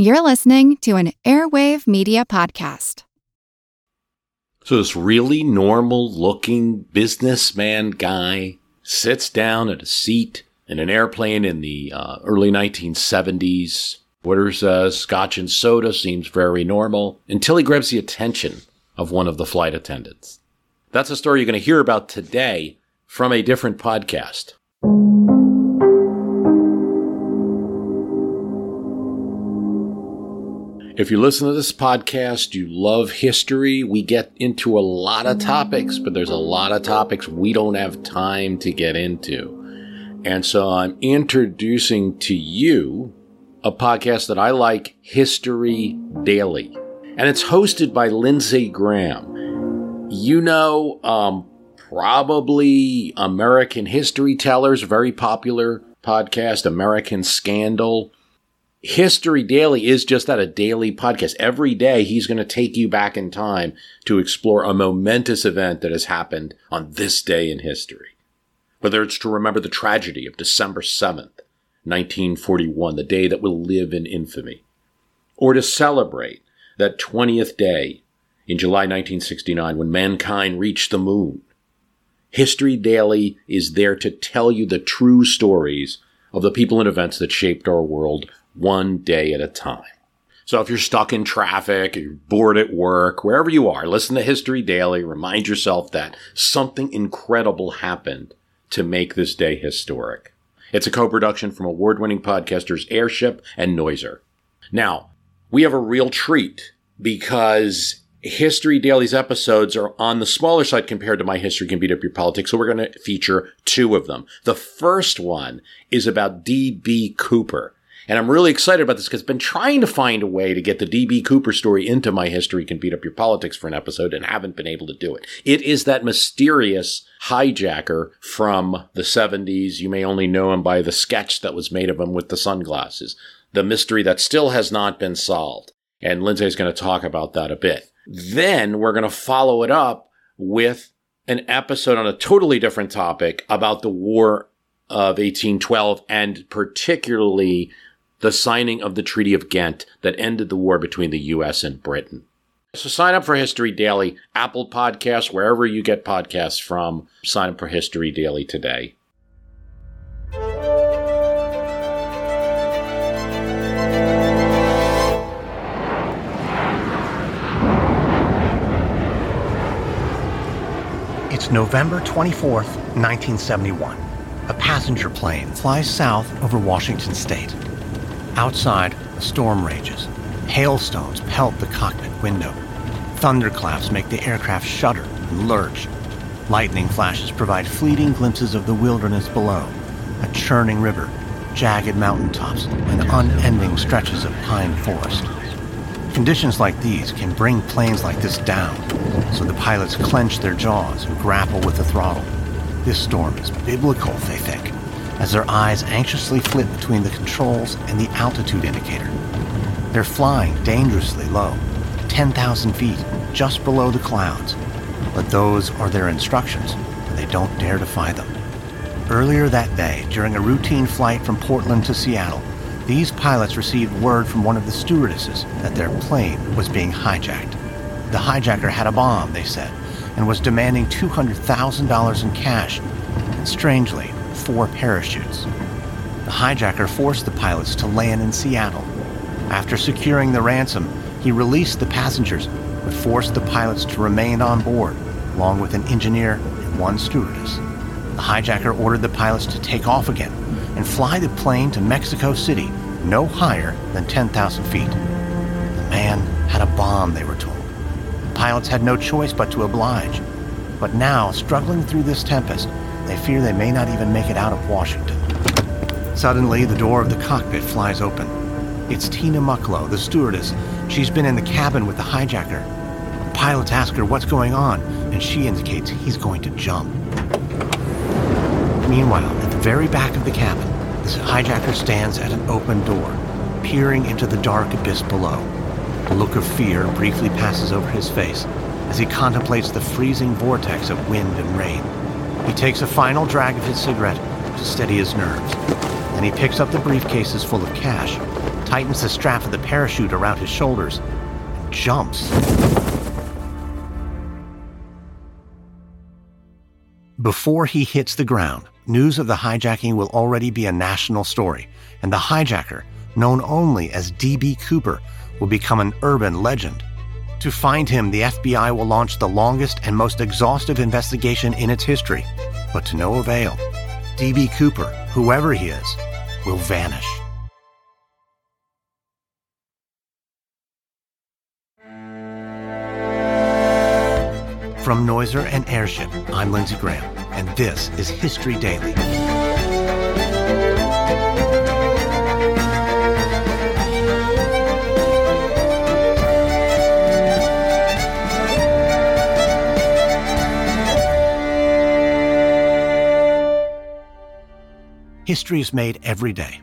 You're listening to an Airwave Media Podcast. So, this really normal looking businessman guy sits down at a seat in an airplane in the uh, early 1970s, orders a scotch and soda, seems very normal, until he grabs the attention of one of the flight attendants. That's a story you're going to hear about today from a different podcast. If you listen to this podcast, you love history. We get into a lot of topics, but there's a lot of topics we don't have time to get into. And so I'm introducing to you a podcast that I like, History Daily. And it's hosted by Lindsay Graham. You know, um, probably American History Tellers, very popular podcast, American Scandal. History Daily is just that a daily podcast. Every day, he's going to take you back in time to explore a momentous event that has happened on this day in history. Whether it's to remember the tragedy of December 7th, 1941, the day that will live in infamy, or to celebrate that 20th day in July 1969 when mankind reached the moon. History Daily is there to tell you the true stories of the people and events that shaped our world one day at a time. So if you're stuck in traffic, you're bored at work, wherever you are, listen to History Daily, remind yourself that something incredible happened to make this day historic. It's a co-production from award-winning podcasters Airship and Noiser. Now, we have a real treat because History Daily's episodes are on the smaller side compared to My History Can Beat Up Your Politics, so we're going to feature two of them. The first one is about D.B. Cooper. And I'm really excited about this because I've been trying to find a way to get the D.B. Cooper story into my history can beat up your politics for an episode and haven't been able to do it. It is that mysterious hijacker from the 70s. You may only know him by the sketch that was made of him with the sunglasses. The mystery that still has not been solved. And Lindsay's going to talk about that a bit. Then we're going to follow it up with an episode on a totally different topic about the War of 1812 and particularly the signing of the Treaty of Ghent that ended the war between the U.S. and Britain. So sign up for History Daily, Apple Podcasts, wherever you get podcasts from. Sign up for History Daily today. It's November 24th, 1971. A passenger plane flies south over Washington state. Outside, a storm rages. Hailstones pelt the cockpit window. Thunderclaps make the aircraft shudder and lurch. Lightning flashes provide fleeting glimpses of the wilderness below, a churning river, jagged mountaintops, and unending stretches of pine forest. Conditions like these can bring planes like this down, so the pilots clench their jaws and grapple with the throttle. This storm is biblical, they think as their eyes anxiously flit between the controls and the altitude indicator. They're flying dangerously low, 10,000 feet, just below the clouds. But those are their instructions, and they don't dare defy them. Earlier that day, during a routine flight from Portland to Seattle, these pilots received word from one of the stewardesses that their plane was being hijacked. The hijacker had a bomb, they said, and was demanding $200,000 in cash. And strangely, four parachutes. The hijacker forced the pilots to land in Seattle. After securing the ransom, he released the passengers, but forced the pilots to remain on board, along with an engineer and one stewardess. The hijacker ordered the pilots to take off again and fly the plane to Mexico City, no higher than 10,000 feet. The man had a bomb, they were told. The pilots had no choice but to oblige. But now, struggling through this tempest, they fear they may not even make it out of Washington. Suddenly, the door of the cockpit flies open. It's Tina Mucklow, the stewardess. She's been in the cabin with the hijacker. Pilots ask her what's going on, and she indicates he's going to jump. Meanwhile, at the very back of the cabin, the hijacker stands at an open door, peering into the dark abyss below. A look of fear briefly passes over his face as he contemplates the freezing vortex of wind and rain. He takes a final drag of his cigarette to steady his nerves. Then he picks up the briefcases full of cash, tightens the strap of the parachute around his shoulders, and jumps. Before he hits the ground, news of the hijacking will already be a national story, and the hijacker, known only as D.B. Cooper, will become an urban legend. To find him, the FBI will launch the longest and most exhaustive investigation in its history, but to no avail. D.B. Cooper, whoever he is, will vanish. From Noiser and Airship, I'm Lindsay Graham, and this is History Daily. History is made every day.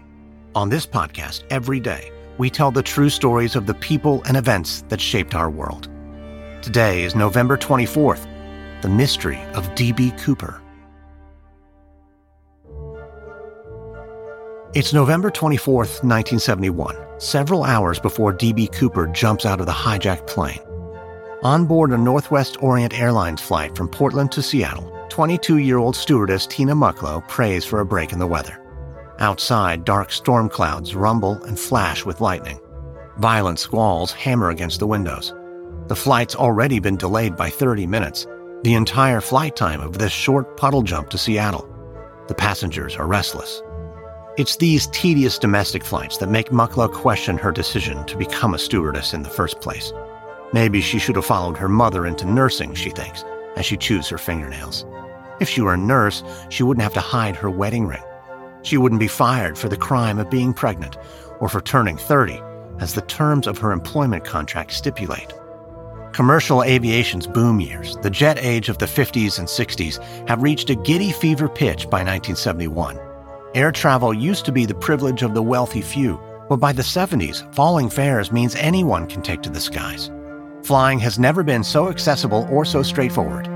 On this podcast, every day, we tell the true stories of the people and events that shaped our world. Today is November 24th, the mystery of D.B. Cooper. It's November 24th, 1971, several hours before D.B. Cooper jumps out of the hijacked plane. On board a Northwest Orient Airlines flight from Portland to Seattle, 22 year old stewardess Tina Mucklow prays for a break in the weather. Outside, dark storm clouds rumble and flash with lightning. Violent squalls hammer against the windows. The flight's already been delayed by 30 minutes, the entire flight time of this short puddle jump to Seattle. The passengers are restless. It's these tedious domestic flights that make Mucklow question her decision to become a stewardess in the first place. Maybe she should have followed her mother into nursing, she thinks, as she chews her fingernails. If she were a nurse, she wouldn't have to hide her wedding ring. She wouldn't be fired for the crime of being pregnant or for turning 30, as the terms of her employment contract stipulate. Commercial aviation's boom years, the jet age of the 50s and 60s, have reached a giddy fever pitch by 1971. Air travel used to be the privilege of the wealthy few, but by the 70s, falling fares means anyone can take to the skies. Flying has never been so accessible or so straightforward.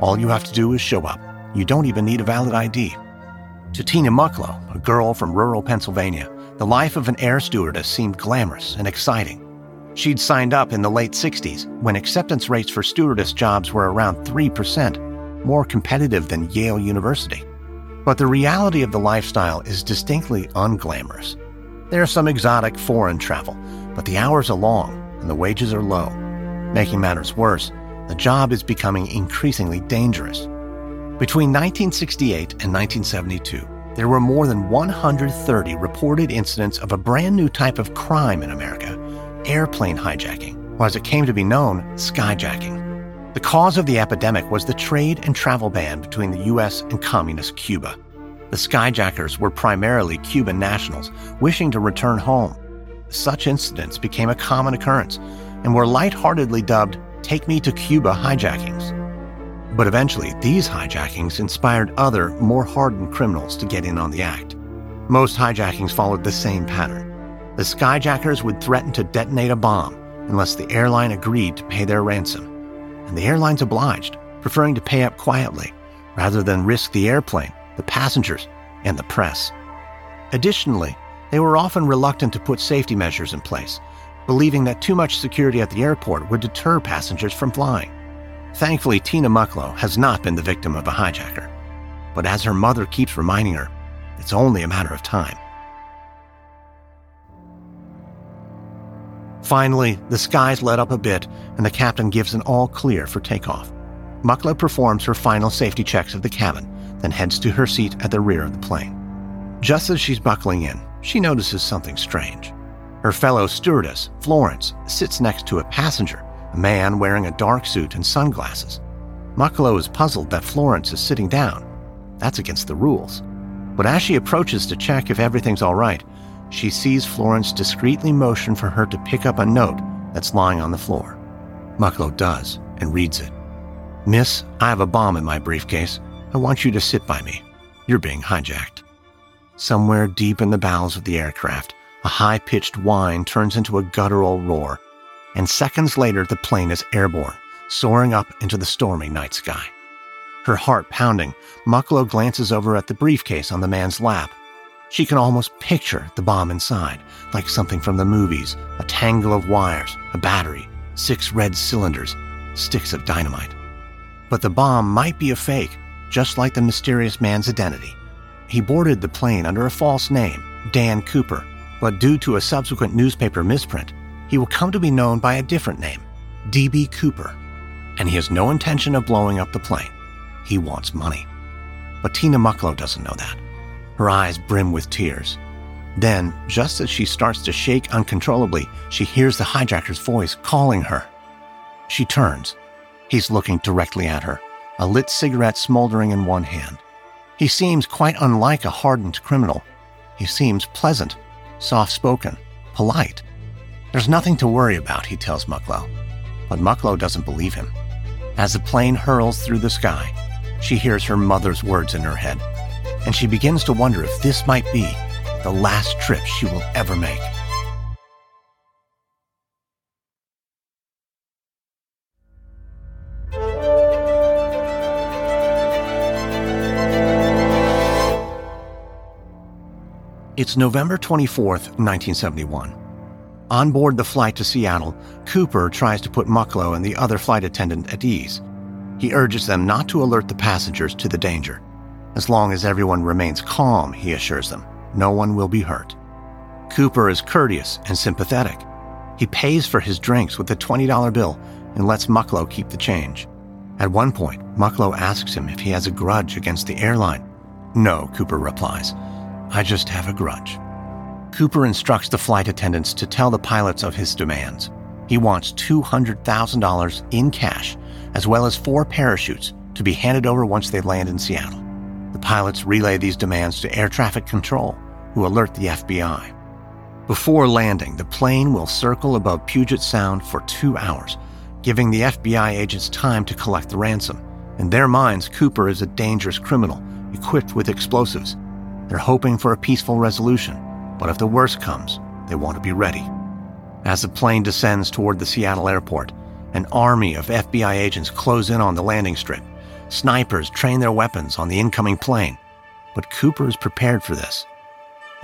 All you have to do is show up. You don't even need a valid ID. To Tina Mucklow, a girl from rural Pennsylvania, the life of an air stewardess seemed glamorous and exciting. She'd signed up in the late 60s when acceptance rates for stewardess jobs were around 3%, more competitive than Yale University. But the reality of the lifestyle is distinctly unglamorous. There's some exotic foreign travel, but the hours are long and the wages are low. Making matters worse, the job is becoming increasingly dangerous. Between 1968 and 1972, there were more than 130 reported incidents of a brand new type of crime in America airplane hijacking, or as it came to be known, skyjacking. The cause of the epidemic was the trade and travel ban between the U.S. and Communist Cuba. The skyjackers were primarily Cuban nationals wishing to return home. Such incidents became a common occurrence and were lightheartedly dubbed Take Me to Cuba hijackings. But eventually, these hijackings inspired other, more hardened criminals to get in on the act. Most hijackings followed the same pattern the skyjackers would threaten to detonate a bomb unless the airline agreed to pay their ransom. And the airlines obliged, preferring to pay up quietly rather than risk the airplane, the passengers, and the press. Additionally, they were often reluctant to put safety measures in place, believing that too much security at the airport would deter passengers from flying. Thankfully, Tina Mucklow has not been the victim of a hijacker. But as her mother keeps reminding her, it's only a matter of time. Finally, the skies let up a bit, and the captain gives an all clear for takeoff. Mucklow performs her final safety checks of the cabin, then heads to her seat at the rear of the plane. Just as she's buckling in, she notices something strange. Her fellow stewardess, Florence, sits next to a passenger, a man wearing a dark suit and sunglasses. Mucklow is puzzled that Florence is sitting down. That's against the rules. But as she approaches to check if everything's all right, she sees Florence discreetly motion for her to pick up a note that's lying on the floor. Mucklow does and reads it. Miss, I have a bomb in my briefcase. I want you to sit by me. You're being hijacked. Somewhere deep in the bowels of the aircraft, a high pitched whine turns into a guttural roar, and seconds later the plane is airborne, soaring up into the stormy night sky. Her heart pounding, Mucklow glances over at the briefcase on the man's lap She can almost picture the bomb inside, like something from the movies a tangle of wires, a battery, six red cylinders, sticks of dynamite. But the bomb might be a fake, just like the mysterious man's identity. He boarded the plane under a false name, Dan Cooper, but due to a subsequent newspaper misprint, he will come to be known by a different name, D.B. Cooper. And he has no intention of blowing up the plane. He wants money. But Tina Mucklow doesn't know that. Her eyes brim with tears. Then, just as she starts to shake uncontrollably, she hears the hijacker's voice calling her. She turns. He's looking directly at her, a lit cigarette smoldering in one hand. He seems quite unlike a hardened criminal. He seems pleasant, soft spoken, polite. There's nothing to worry about, he tells Mucklow. But Mucklow doesn't believe him. As the plane hurls through the sky, she hears her mother's words in her head and she begins to wonder if this might be the last trip she will ever make. It's November 24, 1971. On board the flight to Seattle, Cooper tries to put Mucklow and the other flight attendant at ease. He urges them not to alert the passengers to the danger. As long as everyone remains calm, he assures them, no one will be hurt. Cooper is courteous and sympathetic. He pays for his drinks with a $20 bill and lets Mucklow keep the change. At one point, Mucklow asks him if he has a grudge against the airline. No, Cooper replies. I just have a grudge. Cooper instructs the flight attendants to tell the pilots of his demands. He wants $200,000 in cash, as well as four parachutes to be handed over once they land in Seattle. The pilots relay these demands to air traffic control, who alert the FBI. Before landing, the plane will circle above Puget Sound for two hours, giving the FBI agents time to collect the ransom. In their minds, Cooper is a dangerous criminal equipped with explosives. They're hoping for a peaceful resolution, but if the worst comes, they want to be ready. As the plane descends toward the Seattle airport, an army of FBI agents close in on the landing strip. Snipers train their weapons on the incoming plane, but Cooper is prepared for this.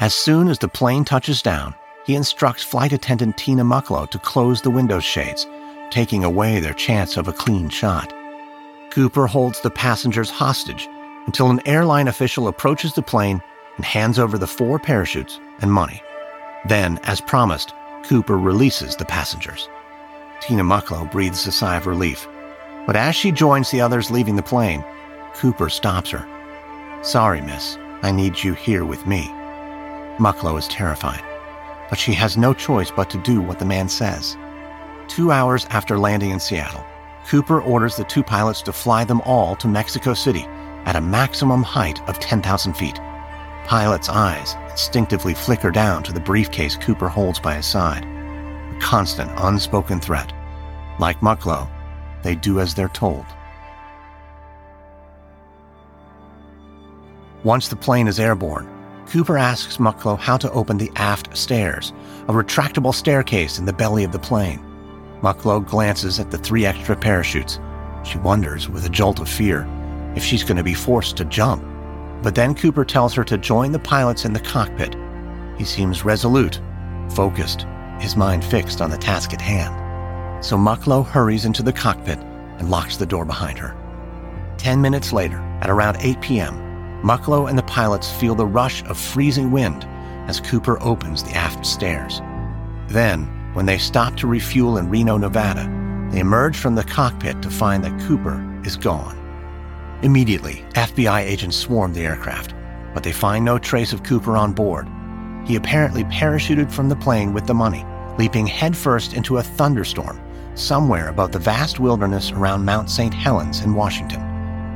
As soon as the plane touches down, he instructs flight attendant Tina Mucklow to close the window shades, taking away their chance of a clean shot. Cooper holds the passengers hostage until an airline official approaches the plane and hands over the four parachutes and money. Then, as promised, Cooper releases the passengers. Tina Mucklow breathes a sigh of relief but as she joins the others leaving the plane, Cooper stops her. Sorry, miss, I need you here with me. Mucklow is terrified, but she has no choice but to do what the man says. Two hours after landing in Seattle, Cooper orders the two pilots to fly them all to Mexico City at a maximum height of 10,000 feet. Pilot's eyes instinctively flicker down to the briefcase Cooper holds by his side. A constant, unspoken threat. Like Mucklow, they do as they're told. Once the plane is airborne, Cooper asks Mucklow how to open the aft stairs, a retractable staircase in the belly of the plane. Mucklow glances at the three extra parachutes. She wonders, with a jolt of fear, if she's going to be forced to jump. But then Cooper tells her to join the pilots in the cockpit. He seems resolute, focused, his mind fixed on the task at hand so Mucklow hurries into the cockpit and locks the door behind her. Ten minutes later, at around 8 p.m., Mucklow and the pilots feel the rush of freezing wind as Cooper opens the aft stairs. Then, when they stop to refuel in Reno, Nevada, they emerge from the cockpit to find that Cooper is gone. Immediately, FBI agents swarm the aircraft, but they find no trace of Cooper on board. He apparently parachuted from the plane with the money, leaping headfirst into a thunderstorm somewhere above the vast wilderness around Mount St. Helens in Washington.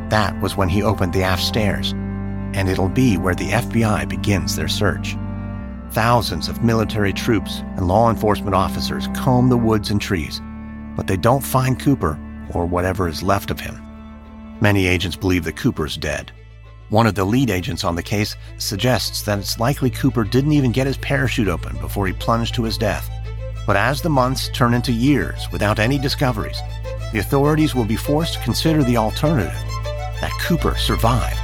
That was when he opened the aft stairs, and it'll be where the FBI begins their search. Thousands of military troops and law enforcement officers comb the woods and trees, but they don't find Cooper or whatever is left of him. Many agents believe that Cooper's dead. One of the lead agents on the case suggests that it's likely Cooper didn't even get his parachute open before he plunged to his death. But as the months turn into years without any discoveries, the authorities will be forced to consider the alternative that Cooper survived.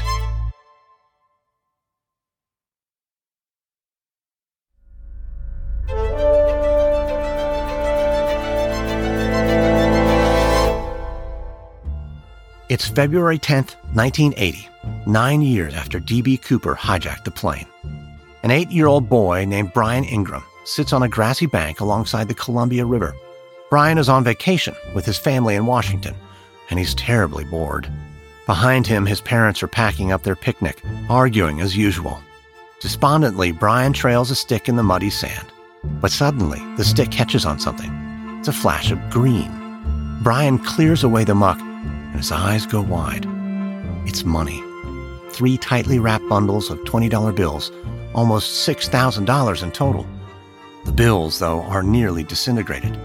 It's February 10th, 1980, nine years after D.B. Cooper hijacked the plane. An eight year old boy named Brian Ingram sits on a grassy bank alongside the Columbia River. Brian is on vacation with his family in Washington, and he's terribly bored. Behind him, his parents are packing up their picnic, arguing as usual. Despondently, Brian trails a stick in the muddy sand. But suddenly, the stick catches on something. It's a flash of green. Brian clears away the muck, and his eyes go wide. It's money. Three tightly wrapped bundles of $20 bills, almost $6,000 in total. The bills, though, are nearly disintegrated.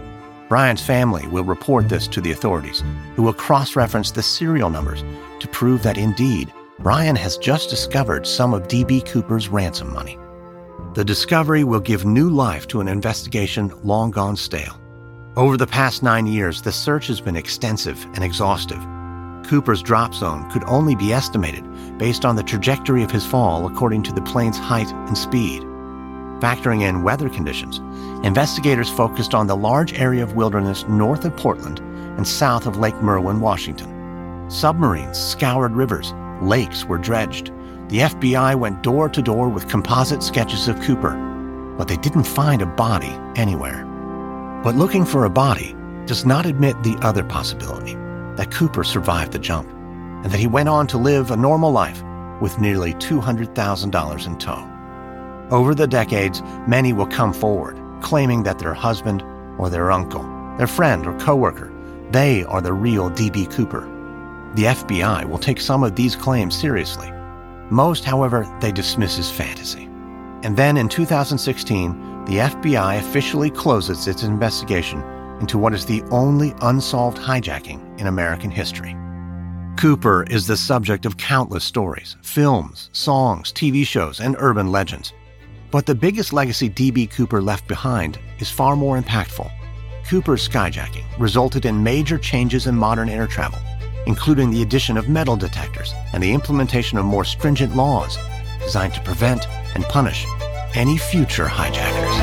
Brian's family will report this to the authorities, who will cross reference the serial numbers to prove that indeed Brian has just discovered some of D.B. Cooper's ransom money. The discovery will give new life to an investigation long gone stale. Over the past nine years, the search has been extensive and exhaustive. Cooper's drop zone could only be estimated based on the trajectory of his fall according to the plane's height and speed. Factoring in weather conditions, investigators focused on the large area of wilderness north of Portland and south of Lake Merwin, Washington. Submarines scoured rivers, lakes were dredged. The FBI went door to door with composite sketches of Cooper, but they didn't find a body anywhere. But looking for a body does not admit the other possibility that Cooper survived the jump and that he went on to live a normal life with nearly $200,000 in tow. Over the decades, many will come forward claiming that their husband or their uncle, their friend or coworker, they are the real D.B. Cooper. The FBI will take some of these claims seriously. Most, however, they dismiss as fantasy. And then in 2016, the FBI officially closes its investigation into what is the only unsolved hijacking in American history. Cooper is the subject of countless stories, films, songs, TV shows, and urban legends. But the biggest legacy D.B. Cooper left behind is far more impactful. Cooper's skyjacking resulted in major changes in modern air travel, including the addition of metal detectors and the implementation of more stringent laws designed to prevent and punish any future hijackers.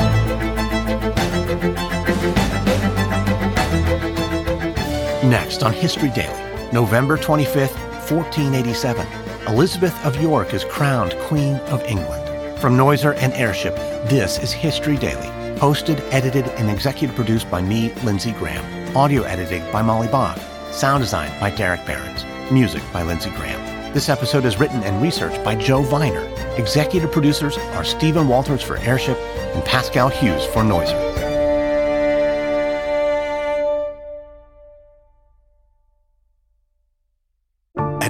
Next on History Daily, November 25th, 1487, Elizabeth of York is crowned Queen of England. From Noiser and Airship, this is History Daily, hosted, edited, and executive produced by me, Lindsay Graham. Audio editing by Molly Bach. Sound design by Derek Behrens. Music by Lindsay Graham. This episode is written and researched by Joe Viner. Executive producers are Stephen Walters for Airship and Pascal Hughes for Noiser.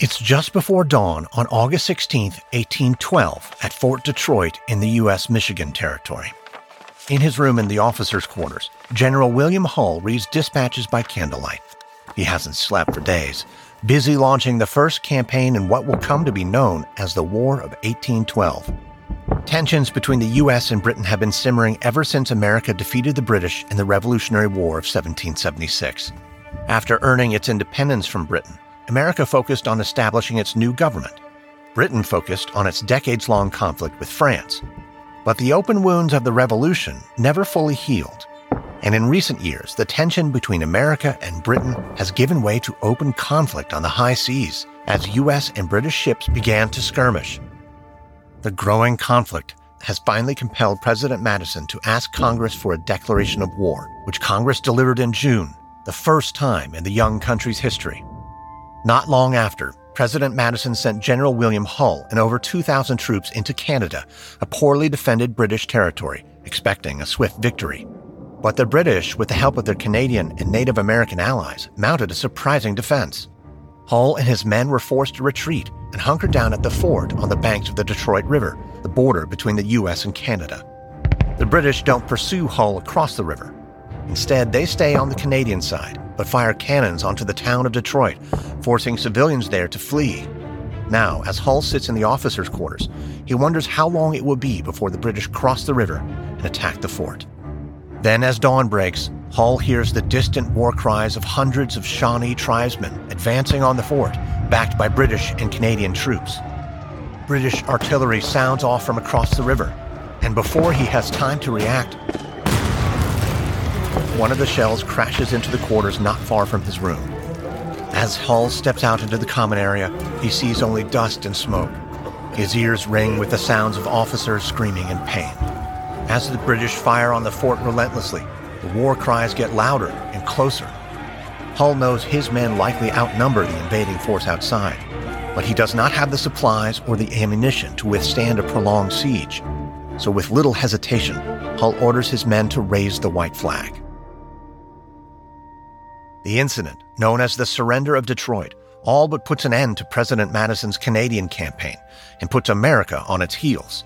It's just before dawn on August 16, 1812, at Fort Detroit in the U.S. Michigan Territory. In his room in the officers' quarters, General William Hull reads dispatches by candlelight. He hasn't slept for days, busy launching the first campaign in what will come to be known as the War of 1812. Tensions between the U.S. and Britain have been simmering ever since America defeated the British in the Revolutionary War of 1776. After earning its independence from Britain, America focused on establishing its new government. Britain focused on its decades long conflict with France, but the open wounds of the Revolution never fully healed. And in recent years, the tension between America and Britain has given way to open conflict on the high seas as U.S. and British ships began to skirmish. The growing conflict has finally compelled President Madison to ask Congress for a declaration of war, which Congress delivered in June, the first time in the young country's history. Not long after, President Madison sent General William Hull and over 2,000 troops into Canada, a poorly defended British territory, expecting a swift victory. But the British, with the help of their Canadian and Native American allies, mounted a surprising defense. Hull and his men were forced to retreat and hunker down at the fort on the banks of the Detroit River, the border between the U.S. and Canada. The British don't pursue Hull across the river. Instead, they stay on the Canadian side, but fire cannons onto the town of Detroit, forcing civilians there to flee. Now, as Hull sits in the officers' quarters, he wonders how long it will be before the British cross the river and attack the fort. Then, as dawn breaks, Hull hears the distant war cries of hundreds of Shawnee tribesmen advancing on the fort, backed by British and Canadian troops. British artillery sounds off from across the river, and before he has time to react, one of the shells crashes into the quarters not far from his room. As Hull steps out into the common area, he sees only dust and smoke. His ears ring with the sounds of officers screaming in pain. As the British fire on the fort relentlessly, the war cries get louder and closer. Hull knows his men likely outnumber the invading force outside, but he does not have the supplies or the ammunition to withstand a prolonged siege. So, with little hesitation, Hull orders his men to raise the white flag. The incident, known as the Surrender of Detroit, all but puts an end to President Madison's Canadian campaign and puts America on its heels.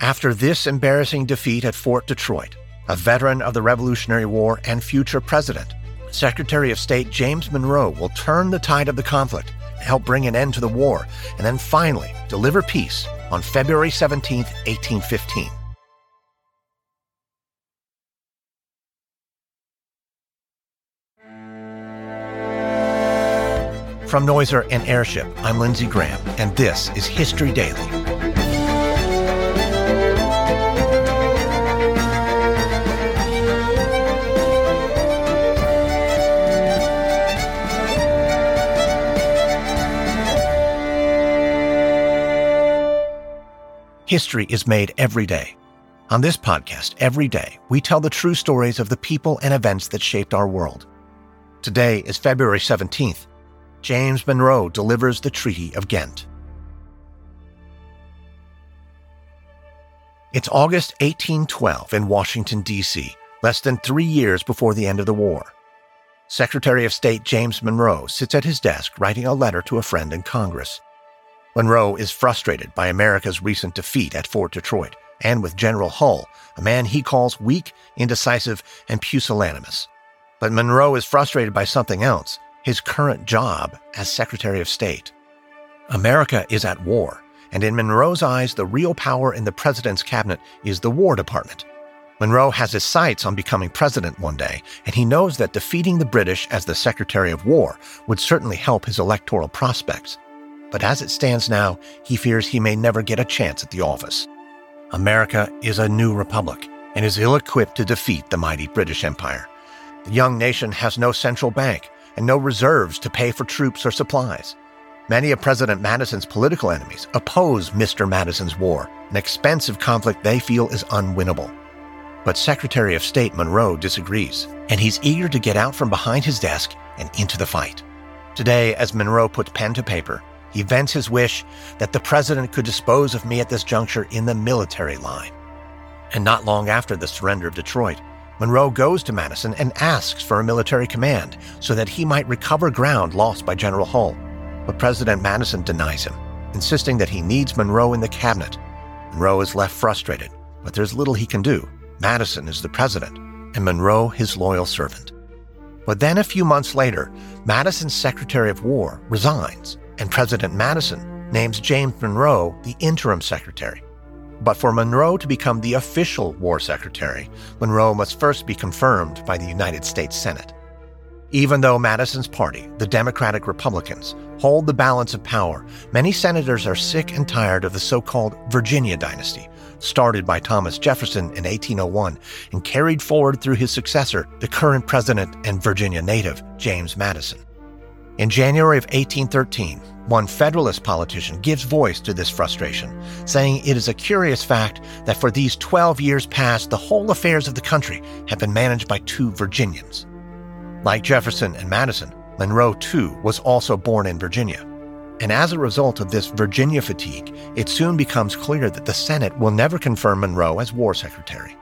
After this embarrassing defeat at Fort Detroit, a veteran of the Revolutionary War and future president, Secretary of State James Monroe will turn the tide of the conflict help bring an end to the war, and then finally deliver peace on February 17, 1815. From Noiser and Airship, I'm Lindsay Graham, and this is History Daily. History is made every day. On this podcast, every day, we tell the true stories of the people and events that shaped our world. Today is February 17th. James Monroe delivers the Treaty of Ghent. It's August 1812 in Washington, D.C., less than three years before the end of the war. Secretary of State James Monroe sits at his desk writing a letter to a friend in Congress. Monroe is frustrated by America's recent defeat at Fort Detroit and with General Hull, a man he calls weak, indecisive, and pusillanimous. But Monroe is frustrated by something else his current job as Secretary of State. America is at war, and in Monroe's eyes, the real power in the president's cabinet is the War Department. Monroe has his sights on becoming president one day, and he knows that defeating the British as the Secretary of War would certainly help his electoral prospects but as it stands now, he fears he may never get a chance at the office. America is a new republic and is ill equipped to defeat the mighty British Empire. The young nation has no central bank and no reserves to pay for troops or supplies. Many of President Madison's political enemies oppose Mr. Madison's war, an expensive conflict they feel is unwinnable. But Secretary of State Monroe disagrees, and he's eager to get out from behind his desk and into the fight. Today, as Monroe puts pen to paper, he vents his wish that the president could dispose of me at this juncture in the military line. And not long after the surrender of Detroit, Monroe goes to Madison and asks for a military command so that he might recover ground lost by General Hull. But President Madison denies him, insisting that he needs Monroe in the cabinet. Monroe is left frustrated, but there's little he can do. Madison is the president, and Monroe his loyal servant. But then a few months later, Madison's Secretary of War resigns, and President Madison names James Monroe the interim secretary. But for Monroe to become the official war secretary, Monroe must first be confirmed by the United States Senate. Even though Madison's party, the Democratic Republicans, hold the balance of power, many senators are sick and tired of the so called Virginia dynasty, started by Thomas Jefferson in 1801 and carried forward through his successor, the current president and Virginia native, James Madison. In January of 1813, one Federalist politician gives voice to this frustration, saying it is a curious fact that for these 12 years past, the whole affairs of the country have been managed by two Virginians. Like Jefferson and Madison, Monroe, too, was also born in Virginia. And as a result of this Virginia fatigue, it soon becomes clear that the Senate will never confirm Monroe as War Secretary.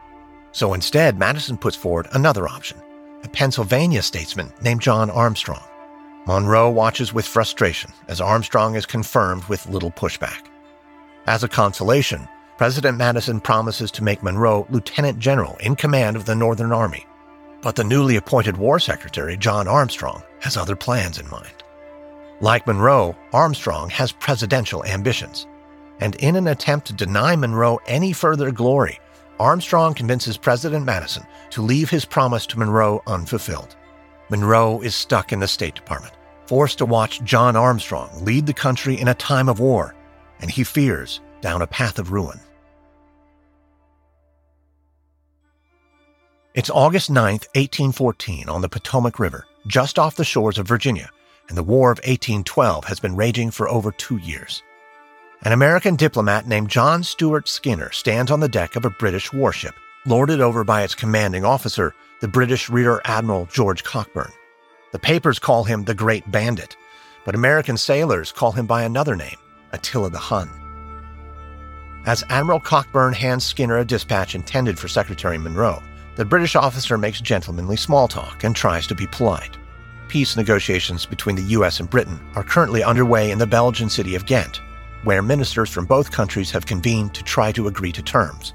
So instead, Madison puts forward another option a Pennsylvania statesman named John Armstrong. Monroe watches with frustration as Armstrong is confirmed with little pushback. As a consolation, President Madison promises to make Monroe lieutenant general in command of the Northern Army. But the newly appointed War Secretary, John Armstrong, has other plans in mind. Like Monroe, Armstrong has presidential ambitions. And in an attempt to deny Monroe any further glory, Armstrong convinces President Madison to leave his promise to Monroe unfulfilled. Monroe is stuck in the State Department, forced to watch John Armstrong lead the country in a time of war, and he fears down a path of ruin. It's August 9, 1814, on the Potomac River, just off the shores of Virginia, and the War of 1812 has been raging for over two years. An American diplomat named John Stuart Skinner stands on the deck of a British warship, lorded over by its commanding officer, the British Rear Admiral George Cockburn. The papers call him the Great Bandit, but American sailors call him by another name, Attila the Hun. As Admiral Cockburn hands Skinner a dispatch intended for Secretary Monroe, the British officer makes gentlemanly small talk and tries to be polite. Peace negotiations between the U.S. and Britain are currently underway in the Belgian city of Ghent, where ministers from both countries have convened to try to agree to terms.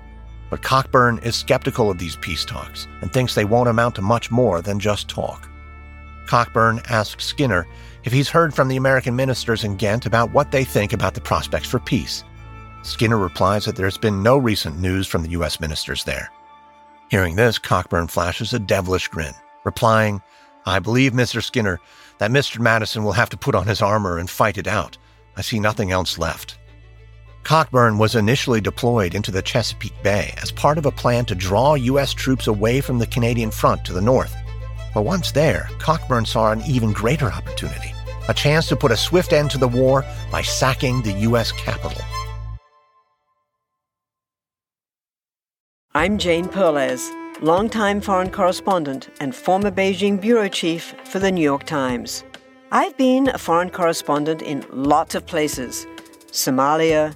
But Cockburn is skeptical of these peace talks and thinks they won't amount to much more than just talk. Cockburn asks Skinner if he's heard from the American ministers in Ghent about what they think about the prospects for peace. Skinner replies that there's been no recent news from the U.S. ministers there. Hearing this, Cockburn flashes a devilish grin, replying, I believe, Mr. Skinner, that Mr. Madison will have to put on his armor and fight it out. I see nothing else left. Cockburn was initially deployed into the Chesapeake Bay as part of a plan to draw U.S. troops away from the Canadian front to the north. But once there, Cockburn saw an even greater opportunity a chance to put a swift end to the war by sacking the U.S. capital. I'm Jane Perlez, longtime foreign correspondent and former Beijing bureau chief for the New York Times. I've been a foreign correspondent in lots of places Somalia,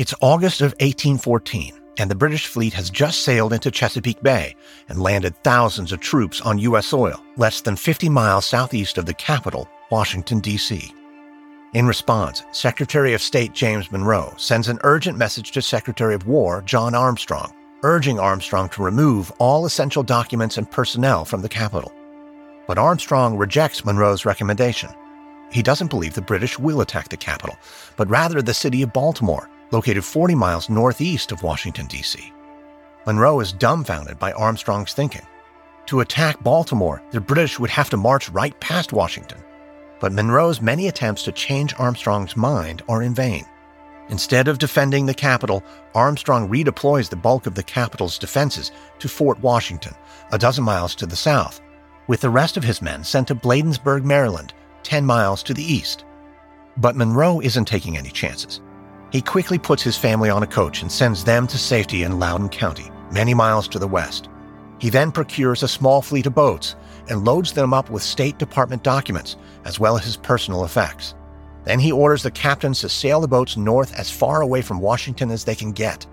It's August of 1814, and the British fleet has just sailed into Chesapeake Bay and landed thousands of troops on U.S. soil, less than 50 miles southeast of the capital, Washington, D.C. In response, Secretary of State James Monroe sends an urgent message to Secretary of War John Armstrong, urging Armstrong to remove all essential documents and personnel from the capital. But Armstrong rejects Monroe's recommendation. He doesn't believe the British will attack the capital, but rather the city of Baltimore located 40 miles northeast of Washington, D.C. Monroe is dumbfounded by Armstrong's thinking. To attack Baltimore, the British would have to march right past Washington. But Monroe's many attempts to change Armstrong's mind are in vain. Instead of defending the capital, Armstrong redeploys the bulk of the capital's defenses to Fort Washington, a dozen miles to the south, with the rest of his men sent to Bladensburg, Maryland, 10 miles to the east. But Monroe isn't taking any chances. He quickly puts his family on a coach and sends them to safety in Loudoun County, many miles to the west. He then procures a small fleet of boats and loads them up with State Department documents, as well as his personal effects. Then he orders the captains to sail the boats north as far away from Washington as they can get.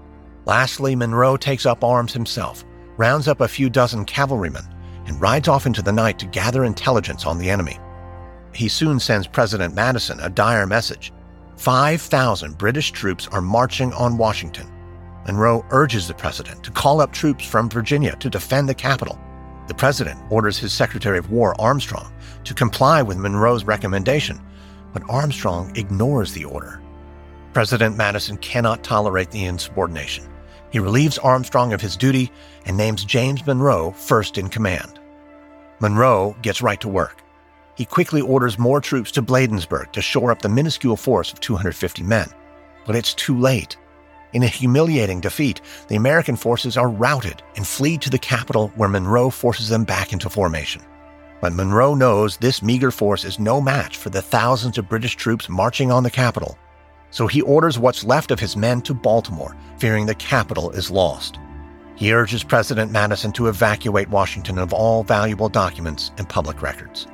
Lastly, Monroe takes up arms himself, rounds up a few dozen cavalrymen, and rides off into the night to gather intelligence on the enemy. He soon sends President Madison a dire message 5,000 British troops are marching on Washington. Monroe urges the president to call up troops from Virginia to defend the capital. The president orders his Secretary of War, Armstrong, to comply with Monroe's recommendation, but Armstrong ignores the order. President Madison cannot tolerate the insubordination. He relieves Armstrong of his duty and names James Monroe first in command. Monroe gets right to work. He quickly orders more troops to Bladensburg to shore up the minuscule force of 250 men. But it's too late. In a humiliating defeat, the American forces are routed and flee to the capital where Monroe forces them back into formation. But Monroe knows this meager force is no match for the thousands of British troops marching on the capital. So he orders what's left of his men to Baltimore, fearing the capital is lost. He urges President Madison to evacuate Washington of all valuable documents and public records.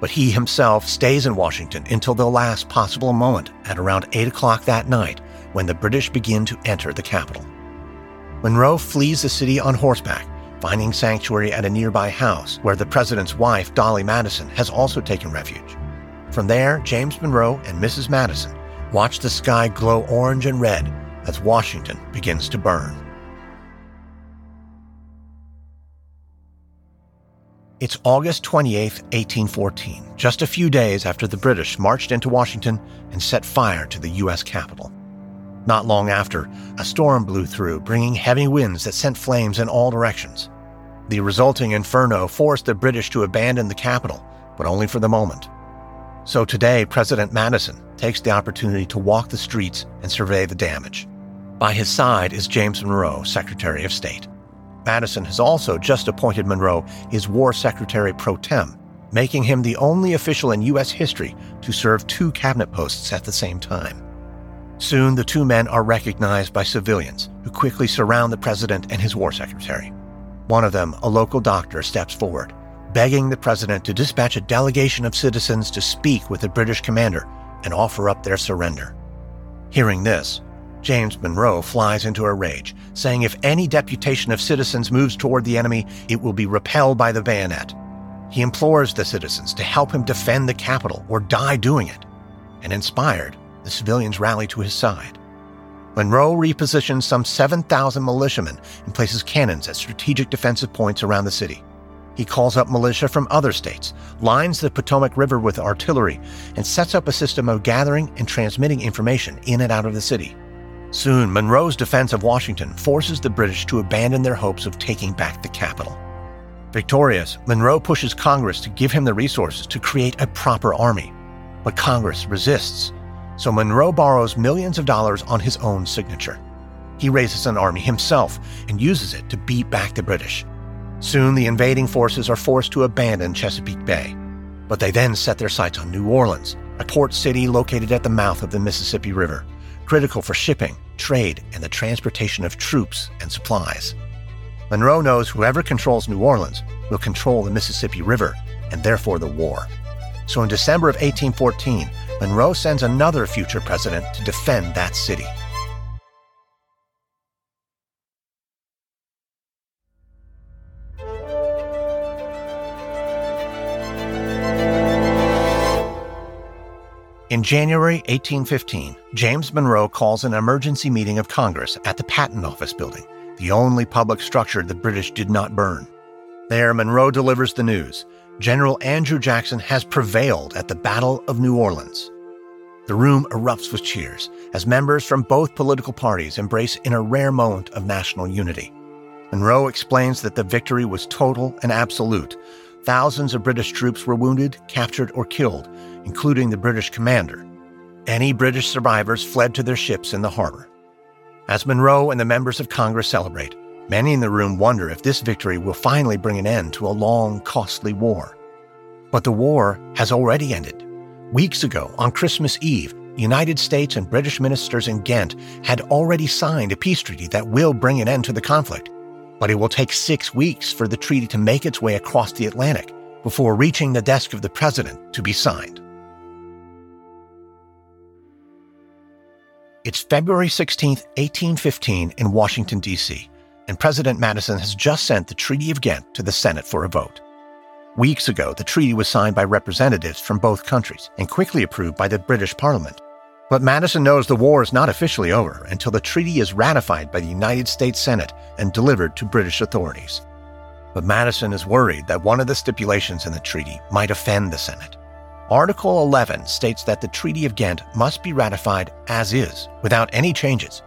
But he himself stays in Washington until the last possible moment at around 8 o'clock that night when the British begin to enter the capital. Monroe flees the city on horseback, finding sanctuary at a nearby house where the president's wife, Dolley Madison, has also taken refuge. From there, James Monroe and Mrs. Madison watch the sky glow orange and red as Washington begins to burn. It's August 28, 1814, just a few days after the British marched into Washington and set fire to the U.S. Capitol. Not long after, a storm blew through, bringing heavy winds that sent flames in all directions. The resulting inferno forced the British to abandon the capital, but only for the moment. So today, President Madison takes the opportunity to walk the streets and survey the damage. By his side is James Monroe, Secretary of State. Madison has also just appointed Monroe his War Secretary pro tem, making him the only official in U.S. history to serve two cabinet posts at the same time. Soon, the two men are recognized by civilians who quickly surround the president and his war secretary. One of them, a local doctor, steps forward, begging the president to dispatch a delegation of citizens to speak with the British commander and offer up their surrender. Hearing this, James Monroe flies into a rage, saying if any deputation of citizens moves toward the enemy, it will be repelled by the bayonet. He implores the citizens to help him defend the capital or die doing it. And inspired, the civilians rally to his side. Monroe repositions some 7,000 militiamen and places cannons at strategic defensive points around the city. He calls up militia from other states, lines the Potomac River with artillery, and sets up a system of gathering and transmitting information in and out of the city. Soon, Monroe's defense of Washington forces the British to abandon their hopes of taking back the capital. Victorious, Monroe pushes Congress to give him the resources to create a proper army. But Congress resists, so Monroe borrows millions of dollars on his own signature. He raises an army himself and uses it to beat back the British. Soon, the invading forces are forced to abandon Chesapeake Bay. But they then set their sights on New Orleans, a port city located at the mouth of the Mississippi River critical for shipping, trade, and the transportation of troops and supplies. Monroe knows whoever controls New Orleans will control the Mississippi River and therefore the war. So in December of 1814, Monroe sends another future president to defend that city. In January 1815, James Monroe calls an emergency meeting of Congress at the Patent Office building, the only public structure the British did not burn. There, Monroe delivers the news General Andrew Jackson has prevailed at the Battle of New Orleans. The room erupts with cheers as members from both political parties embrace in a rare moment of national unity. Monroe explains that the victory was total and absolute. Thousands of British troops were wounded, captured, or killed, including the British commander. Any British survivors fled to their ships in the harbor. As Monroe and the members of Congress celebrate, many in the room wonder if this victory will finally bring an end to a long, costly war. But the war has already ended. Weeks ago, on Christmas Eve, United States and British ministers in Ghent had already signed a peace treaty that will bring an end to the conflict. But it will take six weeks for the treaty to make its way across the Atlantic before reaching the desk of the president to be signed. It's February 16, 1815, in Washington, D.C., and President Madison has just sent the Treaty of Ghent to the Senate for a vote. Weeks ago, the treaty was signed by representatives from both countries and quickly approved by the British Parliament. But Madison knows the war is not officially over until the treaty is ratified by the United States Senate and delivered to British authorities. But Madison is worried that one of the stipulations in the treaty might offend the Senate. Article 11 states that the Treaty of Ghent must be ratified as is, without any changes,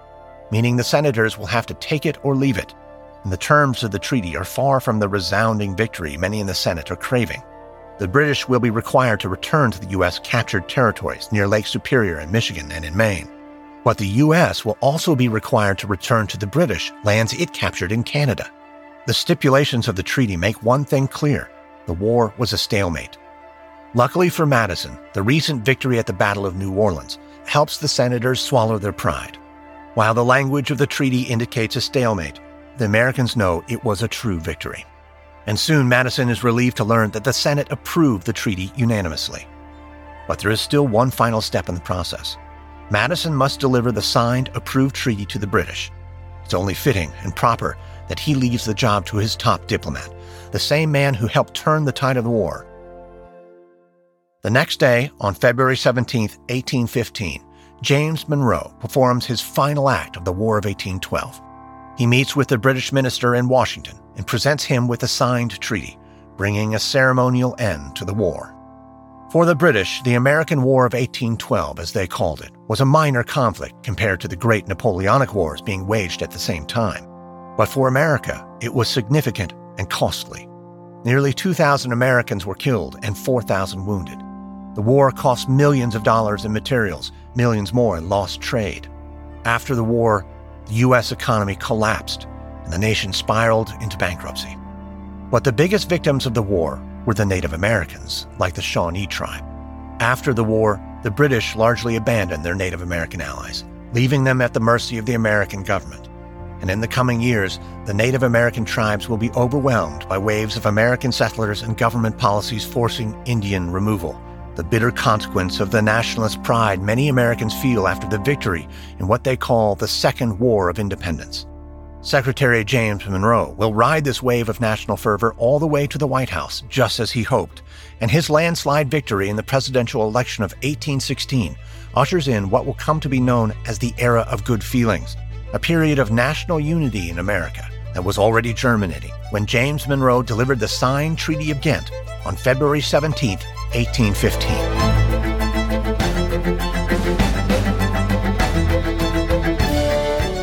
meaning the senators will have to take it or leave it. And the terms of the treaty are far from the resounding victory many in the Senate are craving. The British will be required to return to the U.S. captured territories near Lake Superior in Michigan and in Maine. But the U.S. will also be required to return to the British lands it captured in Canada. The stipulations of the treaty make one thing clear the war was a stalemate. Luckily for Madison, the recent victory at the Battle of New Orleans helps the senators swallow their pride. While the language of the treaty indicates a stalemate, the Americans know it was a true victory. And soon Madison is relieved to learn that the Senate approved the treaty unanimously. But there is still one final step in the process. Madison must deliver the signed, approved treaty to the British. It's only fitting and proper that he leaves the job to his top diplomat, the same man who helped turn the tide of the war, the next day, on February 17, 1815, James Monroe performs his final act of the War of 1812. He meets with the British minister in Washington and presents him with a signed treaty, bringing a ceremonial end to the war. For the British, the American War of 1812, as they called it, was a minor conflict compared to the great Napoleonic Wars being waged at the same time. But for America, it was significant and costly. Nearly 2,000 Americans were killed and 4,000 wounded. The war cost millions of dollars in materials, millions more in lost trade. After the war, the U.S. economy collapsed and the nation spiraled into bankruptcy. But the biggest victims of the war were the Native Americans, like the Shawnee tribe. After the war, the British largely abandoned their Native American allies, leaving them at the mercy of the American government. And in the coming years, the Native American tribes will be overwhelmed by waves of American settlers and government policies forcing Indian removal the bitter consequence of the nationalist pride many Americans feel after the victory in what they call the Second War of Independence. Secretary James Monroe will ride this wave of national fervor all the way to the White House, just as he hoped, and his landslide victory in the presidential election of 1816 ushers in what will come to be known as the Era of Good Feelings, a period of national unity in America that was already germinating when James Monroe delivered the signed Treaty of Ghent on February 17, 1815.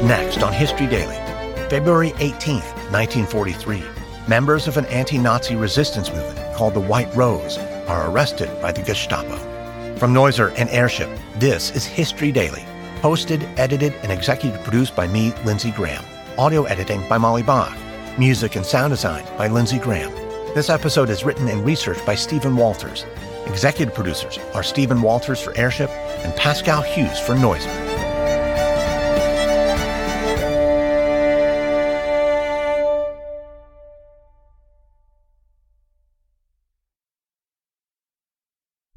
Next on History Daily, February 18, 1943, members of an anti Nazi resistance movement called the White Rose are arrested by the Gestapo. From Noiser and Airship, this is History Daily, hosted, edited, and executive produced by me, Lindsay Graham. Audio editing by Molly Bach. Music and sound design by Lindsay Graham. This episode is written and researched by Stephen Walters. Executive producers are Stephen Walters for Airship and Pascal Hughes for Noiser.